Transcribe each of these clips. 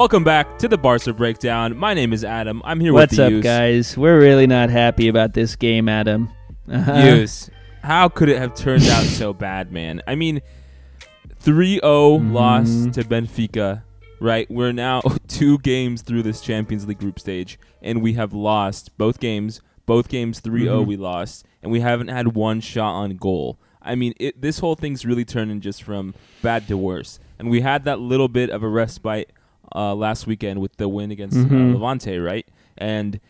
Welcome back to the Barca Breakdown. My name is Adam. I'm here What's with the What's up, guys? We're really not happy about this game, Adam. Uh-huh. Use. How could it have turned out so bad, man? I mean, 3 0 Mhm. loss to Benfica, right? We're now two games through this Champions League group stage, and we have lost both games. Both games 3 0 Mhm. we lost, and we haven't had one shot on goal. I mean, it, this whole thing's really turning just from bad to worse. And we had that little bit of a respite uh, last weekend with the win against Mhm. uh, Levante, right? And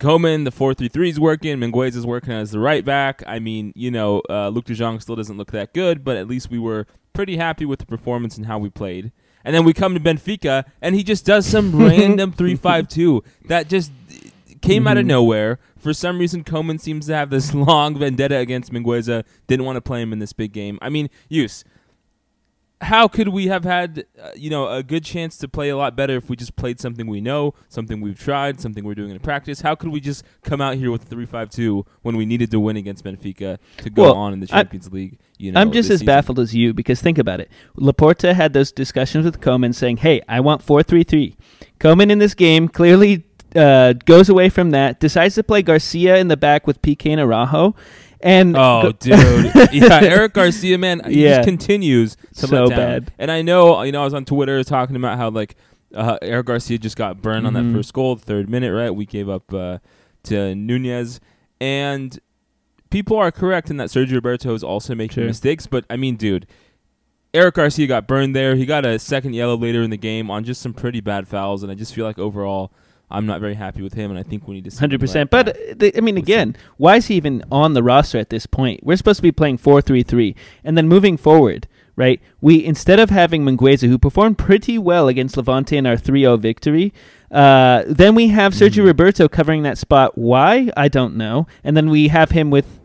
Koeman, the 4 3 3 is working. Mingueza is working as the right back. I mean, you know, uh, Luuk de Jong still doesn't look that good, but at least we were pretty happy with the performance and how we played. And then we come to Benfica, and he just does some random 3 5 2 that just came out of Mhm. nowhere. For some reason, Koeman seems to have this long vendetta against Mingueza. Didn't want to play him in this big game. I mean, use. How could we have had, uh, you know, a good chance to play a lot better if we just played something we know, something we've tried, something we're doing in practice? How could we just come out here with a three-five-two when we needed to win against Benfica to go Well, on in the I- Champions League? You know, I'm just as season? baffled as you because think about it. Laporta had those discussions with Koeman saying, "Hey, I want 4-3-3." Koeman in this game clearly uh, goes away from that, decides to play Garcia in the back with Pique and Araujo, and Oh, go- dude. yeah, Eric Garcia, man, he Yeah. just continues to So let down. bad. And I know, you know, I was on Twitter talking about how like uh, Eric Garcia just got burned on that Mhm. first goal, third minute, right? We gave up uh, to Nunez, and people are correct in that Sergio Roberto is also making Sure. mistakes. But I mean, dude. Eric Garcia got burned there. He got a second yellow later in the game on just some pretty bad fouls, and I just feel like overall, I'm not very happy with him, and I think we need to Hundred percent. But I mean, again, why is he even on the roster at this point? We're supposed to be playing four-three-three, and then moving forward, right? We instead of having Mingueza, who performed pretty well against Levante in our 3-0 victory, uh, then we have Sergio Mhm. Roberto covering that spot. Why? I don't know. And then we have him with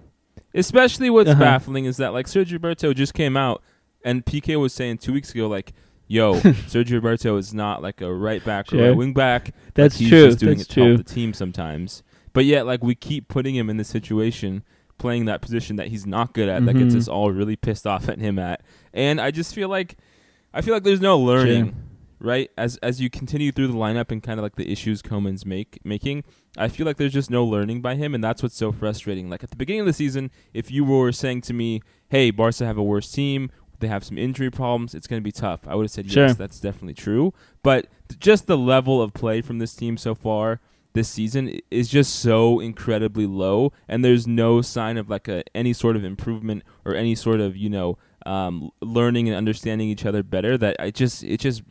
Especially what's Uh-huh. baffling is that like Sergio Roberto just came out and Pique was saying two weeks ago like, "Yo, Sergio Roberto is not like a right back or Sure. a wing back. That's like, he's true. Just doing That's it to help true. the team sometimes, but yet like we keep putting him in this situation." Playing that position that he's not good at, that gets Mhm. us all really pissed off at him at, and I just feel like, I feel like there's no learning, Sure. right? As as you continue through the lineup and kind of like the issues Koeman's make making, I feel like there's just no learning by him, and that's what's so frustrating. Like at the beginning of the season, if you were saying to me, "Hey, Barca have a worse team, they have some injury problems, it's going to be tough," I would have said, Sure. "Yes, that's definitely true." But th- just the level of play from this team so far this season is just so incredibly low, and there's no sign of like a any sort of improvement or any sort of you know um, learning and understanding each other better. That I just it just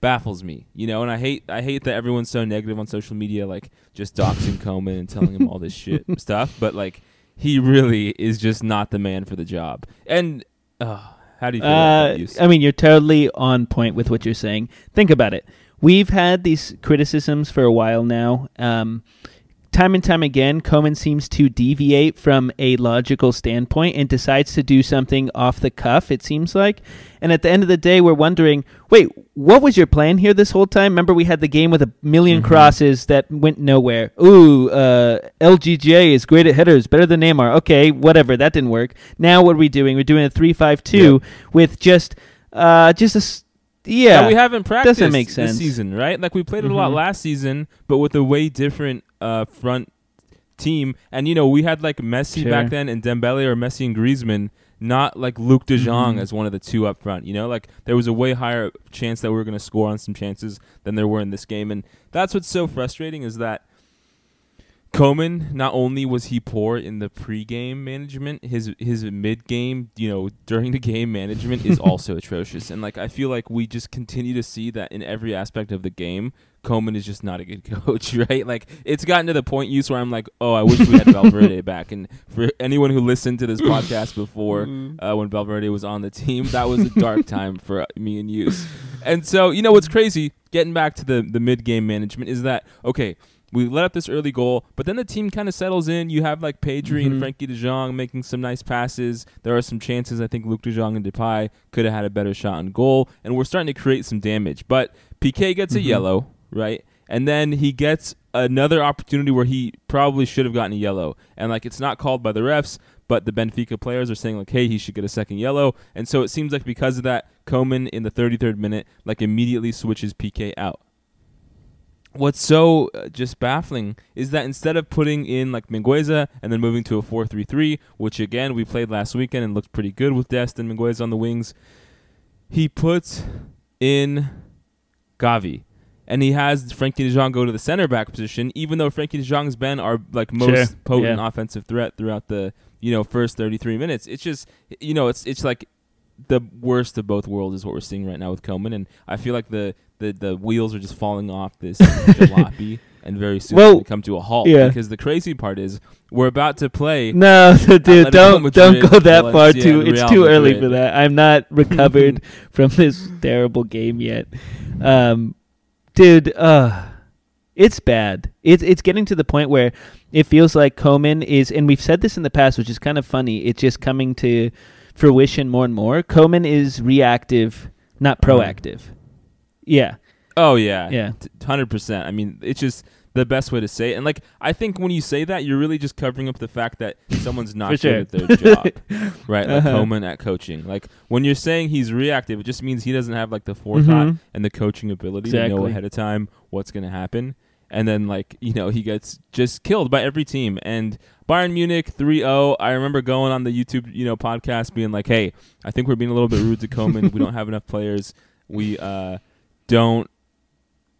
baffles me, you know. And I hate I hate that everyone's so negative on social media, like just doxing Koeman and telling him all this shit stuff. But like he really is just not the man for the job. And uh, how do you feel Uh, that use? I mean, you're totally on point with what you're saying. Think about it. We've had these criticisms for a while now. Um, time and time again, Koeman seems to deviate from a logical standpoint and decides to do something off the cuff, it seems like. And at the end of the day, we're wondering wait, what was your plan here this whole time? Remember, we had the game with a 1000000 Mhm. crosses that went nowhere. Ooh, uh, LGJ is great at headers, better than Neymar. Okay, whatever, that didn't work. Now what are we doing? We're doing a three-five-two with just, uh, just a, yeah. that we haven't practiced Doesn't make this season, right? Like we played it a lot Mhm. last season, but with a way different uh, front team. And you know, we had like Messi Sure. back then and Dembele or Messi and Griezmann, not like Luuk De Jong Mhm. as one of the two up front. You know, like there was a way higher chance that we were going to score on some chances than there were in this game, and that's what's so frustrating is that. Koeman, not only was he poor in the pre-game management, his his mid-game, you know, during the game management is also atrocious. And like I feel like we just continue to see that in every aspect of the game, Koeman is just not a good coach, right? Like it's gotten to the point use where I'm like, oh, I wish we had Valverde back. And for anyone who listened to this podcast before, Mm. uh, when Valverde was on the team, that was a dark time for uh, me and Yus. And so, you know what's crazy? Getting back to the the mid-game management is that okay? We let up this early goal, but then the team kind of settles in. You have like Pedri and Mhm. Frenkie De Jong making some nice passes. There are some chances. I think Luuk De Jong and Depay could have had a better shot on goal, and we're starting to create some damage. But Pique gets a Mhm. yellow, right? And then he gets another opportunity where he probably should have gotten a yellow, and like it's not called by the refs, but the Benfica players are saying like, hey, he should get a second yellow, and so it seems like because of that, Koeman in the 33rd minute like immediately switches Pique out what's so uh, just baffling is that instead of putting in like Mingueza and then moving to a 4-3-3, which again we played last weekend and looked pretty good with Dest and Mingueza on the wings, he puts in Gavi. And he has Frenkie de Jong go to the center back position, even though Frenkie de Jong's been our like most Sure, potent yeah. offensive threat throughout the you know first 33 minutes. It's just you know it's it's like the worst of both worlds is what we're seeing right now with Koeman, and I feel like the the, the wheels are just falling off this jalopy, and very soon Well, gonna come to a halt. yeah. Because the crazy part is we're about to play. No, dude, don't Madrid, don't go that far. Too, it's Real too early for that. I'm not recovered from this terrible game yet, um, dude. Uh, it's bad. It's it's getting to the point where it feels like Koeman is, and we've said this in the past, which is kind of funny. It's just coming to fruition more and more. Koeman is reactive, not Uh-huh. proactive. Yeah, Oh yeah, Yeah. hundred percent. I mean, it's just the best way to say it. And like, I think when you say that, you're really just covering up the fact that someone's not For sure. good at their job, right? Like Uh-huh. Koeman at coaching. Like when you're saying he's reactive, it just means he doesn't have like the forethought Mhm. and the coaching ability to know ahead of time what's going to happen. And then like you know he gets just killed by every team. And Bayern Munich 3-0. I remember going on the YouTube you know podcast being like, hey, I think we're being a little bit rude to Koeman. we don't have enough players. We uh, don't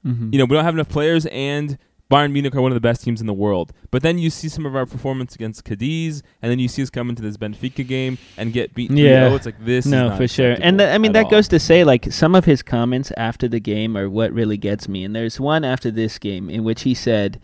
Mhm. you know, we don't have enough players, and Bayern Munich are one of the best teams in the world. But then you see some of our performance against Cadiz, and then you see us come into this Benfica game and get beaten. Yeah. it's like this. is No, for sure. And acceptable th- I mean that all. goes to say like some of his comments after the game are what really gets me. And there's one after this game in which he said,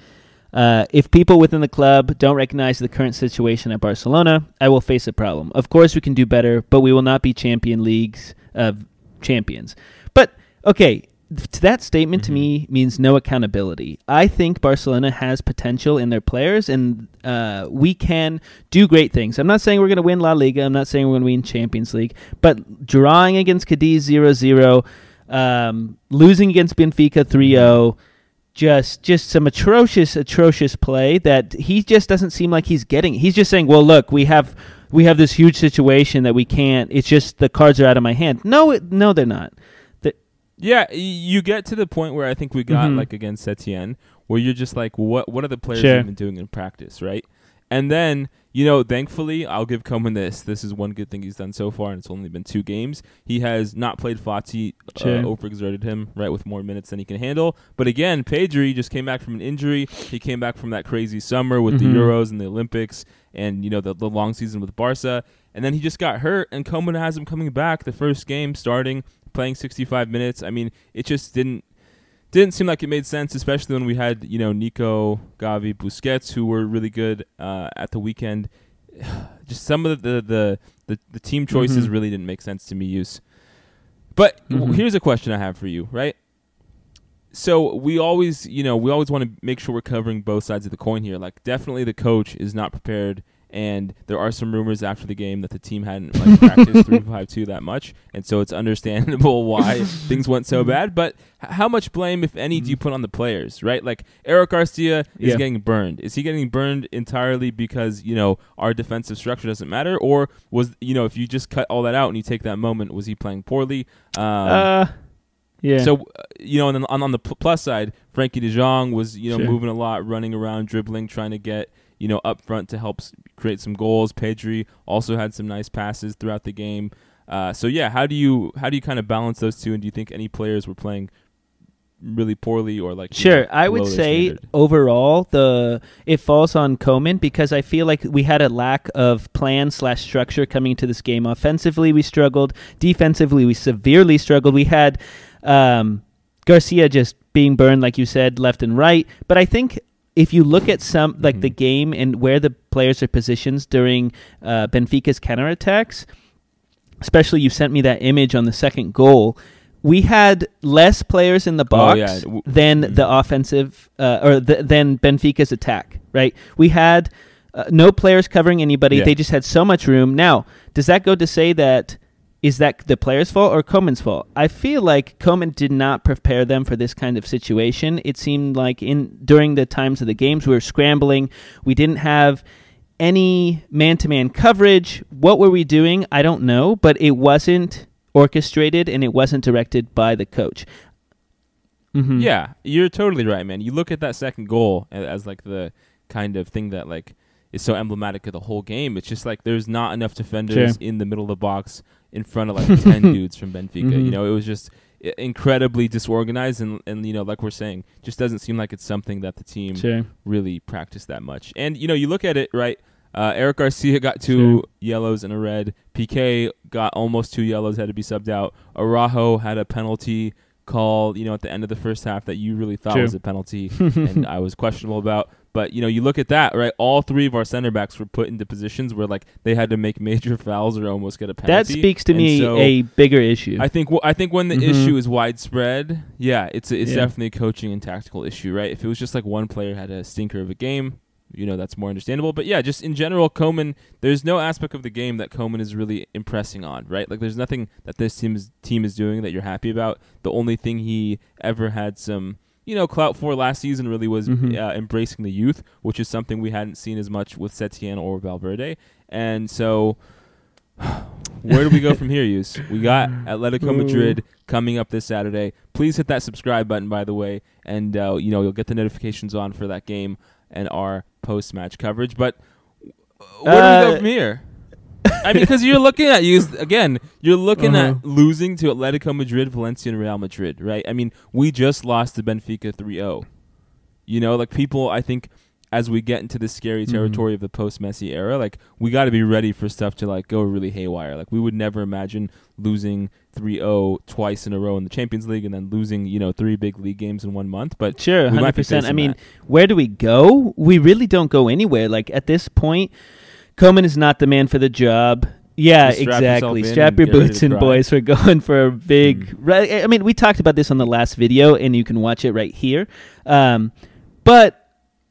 uh, "If people within the club don't recognize the current situation at Barcelona, I will face a problem. Of course, we can do better, but we will not be champion leagues of champions." But okay. To that statement to Mhm. me means no accountability. I think Barcelona has potential in their players, and uh, we can do great things. I'm not saying we're going to win La Liga. I'm not saying we're going to win Champions League. But drawing against Cadiz 0-0, um, losing against Benfica 3-0, just just some atrocious, atrocious play that he just doesn't seem like he's getting. He's just saying, "Well, look, we have we have this huge situation that we can't. It's just the cards are out of my hand." No, it, no, they're not. Yeah, you get to the point where I think we got Mhm. like against Etienne, where you're just like, what What are the players Sure. even doing in practice, right? And then you know, thankfully, I'll give Koeman this. This is one good thing he's done so far, and it's only been two games. He has not played Fati, Sure. uh, overexerted him, right, with more minutes than he can handle. But again, Pedri just came back from an injury. He came back from that crazy summer with Mhm. the Euros and the Olympics, and you know the, the long season with Barca. And then he just got hurt, and Koeman has him coming back the first game, starting, playing 65 minutes. I mean, it just didn't didn't seem like it made sense, especially when we had you know Nico, Gavi, Busquets, who were really good uh, at the weekend. Just some of the the the, the team choices Mhm. really didn't make sense to me. Yus, but w- Mhm. here's a question I have for you, right? So we always, you know, we always want to make sure we're covering both sides of the coin here. Like, definitely the coach is not prepared, and there are some rumors after the game that the team hadn't like practiced three five two that much, and so it's understandable why things went so bad. But h- how much blame, if any, do you put on the players? Right? Like Eric Garcia is Yeah. getting burned. Is he getting burned entirely because you know our defensive structure doesn't matter, or was you know if you just cut all that out and you take that moment, was he playing poorly? Um, uh, yeah. so uh, you know, and then on, on the pl- plus side, Frenkie De Jong was you know Sure. moving a lot, running around, dribbling, trying to get you know up front to help create some goals. Pedri also had some nice passes throughout the game. Uh, so yeah, how do you how do you kind of balance those two? And do you think any players were playing really poorly or like Sure, know, I would say standard? overall the it falls on Koeman because I feel like we had a lack of plan slash structure coming into this game. Offensively, we struggled. Defensively, we severely struggled. We had um, Garcia just being burned, like you said, left and right. But I think if you look at some like the Mhm. game and where the players are positioned during uh, Benfica's counterattacks, especially you sent me that image on the second goal. We had less players in the Oh, box yeah. W- than Mhm. the offensive uh, or the, than Benfica's attack. Right? We had uh, no players covering anybody. Yeah. They just had so much room. Now, does that go to say that is that the player's fault or Koeman's fault? I feel like Koeman did not prepare them for this kind of situation. It seemed like in during the times of the games we were scrambling. We didn't have any man-to-man coverage. What were we doing? I don't know, but it wasn't orchestrated and it wasn't directed by the coach. Mm-hmm. Yeah, you're totally right, man. You look at that second goal as like the kind of thing that like is so emblematic of the whole game. It's just like there's not enough defenders Sure. in the middle of the box in front of like ten dudes from Benfica. Mhm. You know, it was just i- incredibly disorganized and and you know like we're saying, just doesn't seem like it's something that the team Sure. really practiced that much. And you know, you look at it right. Uh, Eric Garcia got two Sure. yellows and a red. Pique got almost two yellows, had to be subbed out. Araujo had a penalty call, you know, at the end of the first half that you really thought was a penalty, and I was questionable about. But you know, you look at that, right? All three of our center backs were put into positions where like they had to make major fouls or almost get a penalty. That speaks to And me so a bigger issue. I think wh- I think when the Mhm. issue is widespread, yeah, it's a, it's Yeah. definitely a coaching and tactical issue, right? If it was just like one player had a stinker of a game, you know, that's more understandable. But yeah, just in general, Koeman, there's no aspect of the game that Koeman is really impressing on, right? Like there's nothing that this team is, team is doing that you're happy about. The only thing he ever had some you know, clout for last season really was Mhm. uh, embracing the youth, which is something we hadn't seen as much with Setien or Valverde. And so, where do we go from here, Yus? We got Atletico Madrid coming up this Saturday. Please hit that subscribe button, by the way, and uh, you know you'll get the notifications on for that game and our post-match coverage. But where do we Uh, go from here? I mean, because you're looking at you again. You're looking Uh-huh. at losing to Atletico Madrid, Valencia, and Real Madrid, right? I mean, we just lost to Benfica 3-0. You know, like people, I think, as we get into this scary Mhm. territory of the post-Messi era, like we got to be ready for stuff to like go really haywire. Like we would never imagine losing 3-0 twice in a row in the Champions League and then losing, you know, three big league games in one month. But Sure, 100%. I mean, that. where do we go? We really don't go anywhere. Like at this point, Koeman is not the man for the job. Yeah, Just strap exactly. yourself in Strap and your get ready boots to in, boys. We're going for a big. Mm. Right. I mean, we talked about this on the last video, and you can watch it right here. Um, but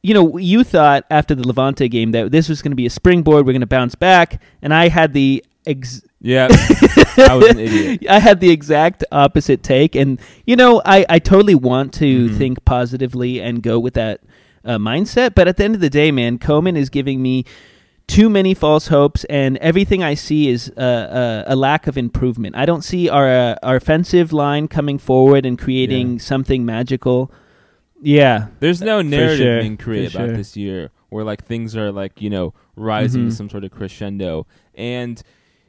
you know, you thought after the Levante game that this was going to be a springboard. We're going to bounce back, and I had the ex- yeah, I was an idiot. I had the exact opposite take, and you know, I, I totally want to Mhm. think positively and go with that uh, mindset. But at the end of the day, man, Koeman is giving me too many false hopes, and everything I see is uh, uh, a lack of improvement. I don't see our uh, our offensive line coming forward and creating Yeah. something magical. Yeah, There's no narrative sure, being created for about sure. this year where like things are like you know rising Mhm. to some sort of crescendo, and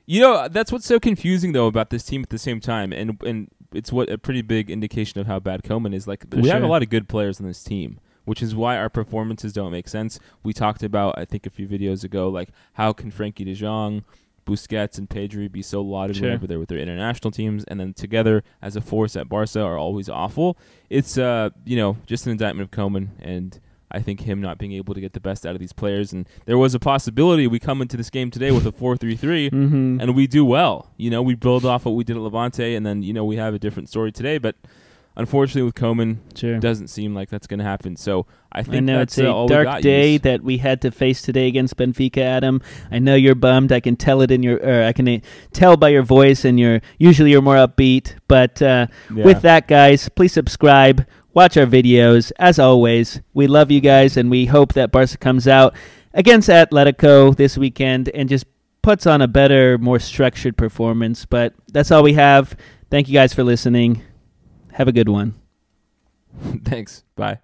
you know that's what's so confusing though about this team at the same time, and and it's what a pretty big indication of how bad Koeman is. Like For we have a lot of good players on this team. Which is why our performances don't make sense. We talked about, I think, a few videos ago, like how can Frenkie De Jong, Busquets, and Pedri be so lauded Sure. whenever they're with their international teams, and then together as a force at Barca are always awful it's uh you know just an indictment of Koeman and I think him not being able to get the best out of these players and there was a possibility we come into this game today with a 4-3-3 mm-hmm. and we do well you know we build off what we did at Levante and then you know we have a different story today but unfortunately with Koeman sure. doesn't seem like that's going to happen so I think I know that's it's a uh, dark day Yus. that we had to face today against Benfica, Adam. I know you're bummed. I can tell it in your, or I can uh, tell by your voice, and you're usually you're more upbeat. But uh, Yeah. with that, guys, please subscribe, watch our videos. As always, we love you guys, and we hope that Barca comes out against Atletico this weekend and just puts on a better, more structured performance. But that's all we have. Thank you guys for listening. Have a good one. thanks bye